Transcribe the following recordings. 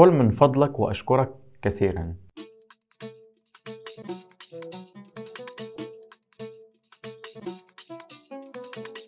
كل من فضلك وأشكرك كثيرا.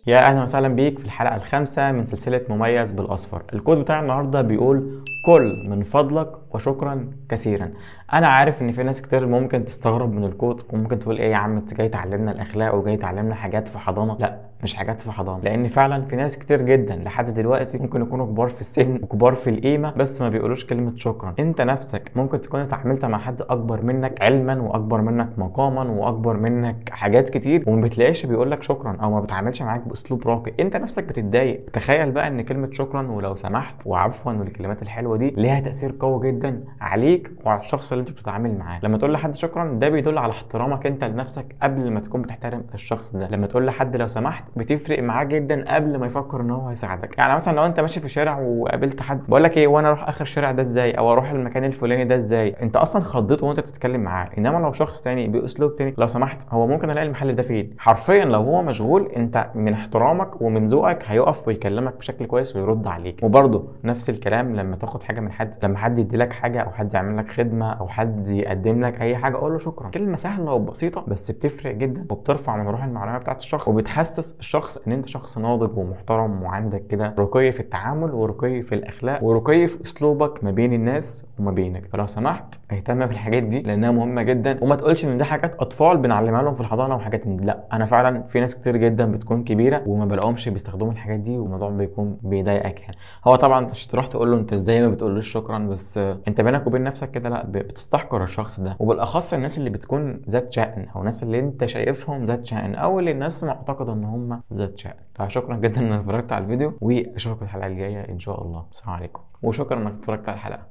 يا أهلا وسهلا بيك في الحلقة الخامسة من سلسلة مميز بالأصفر. الكود بتاع النهارده بيقول كل من فضلك وشكرا كثيرا. أنا عارف إن في ناس كتير ممكن تستغرب من الكود وممكن تقول إيه يا عم أنت جاي تعلمنا الأخلاق وجاي تعلمنا حاجات في حضانة. لا مش حاجات في حضانة. لأن فعلا في ناس كتير جدا لحد دلوقتي ممكن يكونوا كبار في السن وكبار في القيمة بس ما بيقولوش كلمة شكرا. أنت نفسك ممكن تكون اتعاملت مع حد أكبر منك علما وأكبر منك مقاما وأكبر منك حاجات كتير وما بتلاقيش بيقول لك شكرا أو ما بتعاملش معاك بأسلوب راقي. أنت نفسك بتتضايق. تخيل بقى إن كلمة شكرا ولو سمحت وعفوا والكلمات الحلوة دي ليها تأثير قوي جدا عليك وعلى الشخص اللي انت بتتعامل معاه. لما تقول لحد شكرا ده بيدل على احترامك انت لنفسك قبل ما تكون بتحترم الشخص ده. لما تقول لحد لو سمحت بتفرق معاه جدا قبل ما يفكر إن هو هيساعدك يعني مثلا لو انت ماشي في شارع وقابلت حد بقول لك إيه وأنا أروح آخر الشارع ده إزاي؟ أو أروح المكان الفلاني ده إزاي؟ انت أصلا خضيته وأنت بتتكلم معاه. إنما لو شخص تاني باسلوب تاني لو سمحت هو ممكن ألاقي المحل ده فين؟ حرفيا لو هو مشغول انت من احترامك ومن ذوقك هيقف ويكلمك بشكل كويس ويرد عليك. وبرده نفس الكلام لما تاخد حاجة من حد. لما حد يدي لك حاجة أو حد يعمل لك خدمة أو حد يقدم لك أي حاجة قول له شكرا. كلمة سهلة وبسيطة بس بتفرق جدا وبترفع من روح المعنويه بتاعت الشخص وبتحسس الشخص إن أنت شخص ناضج ومحترم وعندك كده رقي في التعامل ورقي في الأخلاق ورقي في أسلوبك ما بين الناس وما بينك. فلو سمحت اهتم بالحاجات دي لأنها مهمة جدا وما تقولش إن دي حاجات أطفال بنعلمها لهم في الحضانة وحاجات لأ أنا فعلا في ناس كتير جدا بتكون كبيرة وما بلاقيهمش بيستخدموا الحاجات دي والموضوع بيكون بيضايقك يعني. هو طبعا مش تروح تقول له أنت إزاي ما بتقولوش شكرا بس أنت بينك وبين نفسك كده لا بتستحقر الشخص ده. وبالأخص الناس اللي بتكون ذات شأن أو الناس اللي أنت شايفهم ذات شأن أو اللي الناس معتقدة إن هم ذات شأن. فشكرا جدا إنك اتفرجت على الفيديو وأشوفك في الحلقة الجاية إن شاء الله. السلام عليكم. وشكرا إنك اتفرجت على الحلقة.